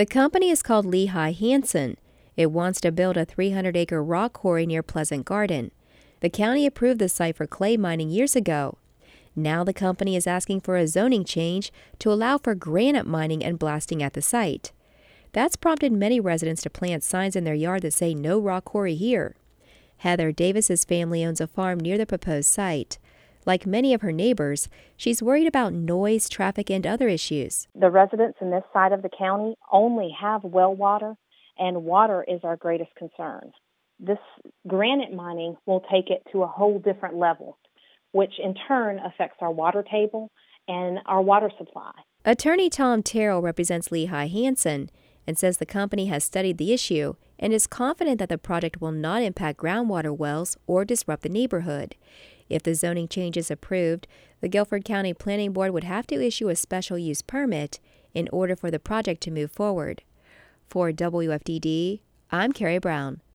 The company is called Lehigh Hanson. It wants to build a 300 acre rock quarry near Pleasant Garden. The county approved the site for clay mining years ago. Now the company is asking for a zoning change to allow for granite mining and blasting at the site. That's prompted many residents to plant signs in their yard that say no rock quarry here. Heather Davis's family owns a farm near the proposed site. Like many of her neighbors, she's worried about noise, traffic, and other issues. The residents in this side of the county only have well water, and water is our greatest concern. This granite mining will take it to a whole different level, which in turn affects our water table and our water supply. Attorney Tom Terrell represents Lehigh Hanson and says the company has studied the issue and is confident that the project will not impact groundwater wells or disrupt the neighborhood. If the zoning change is approved, the Guilford County Planning Board would have to issue a special use permit in order for the project to move forward. For WFDD, I'm Carrie Brown.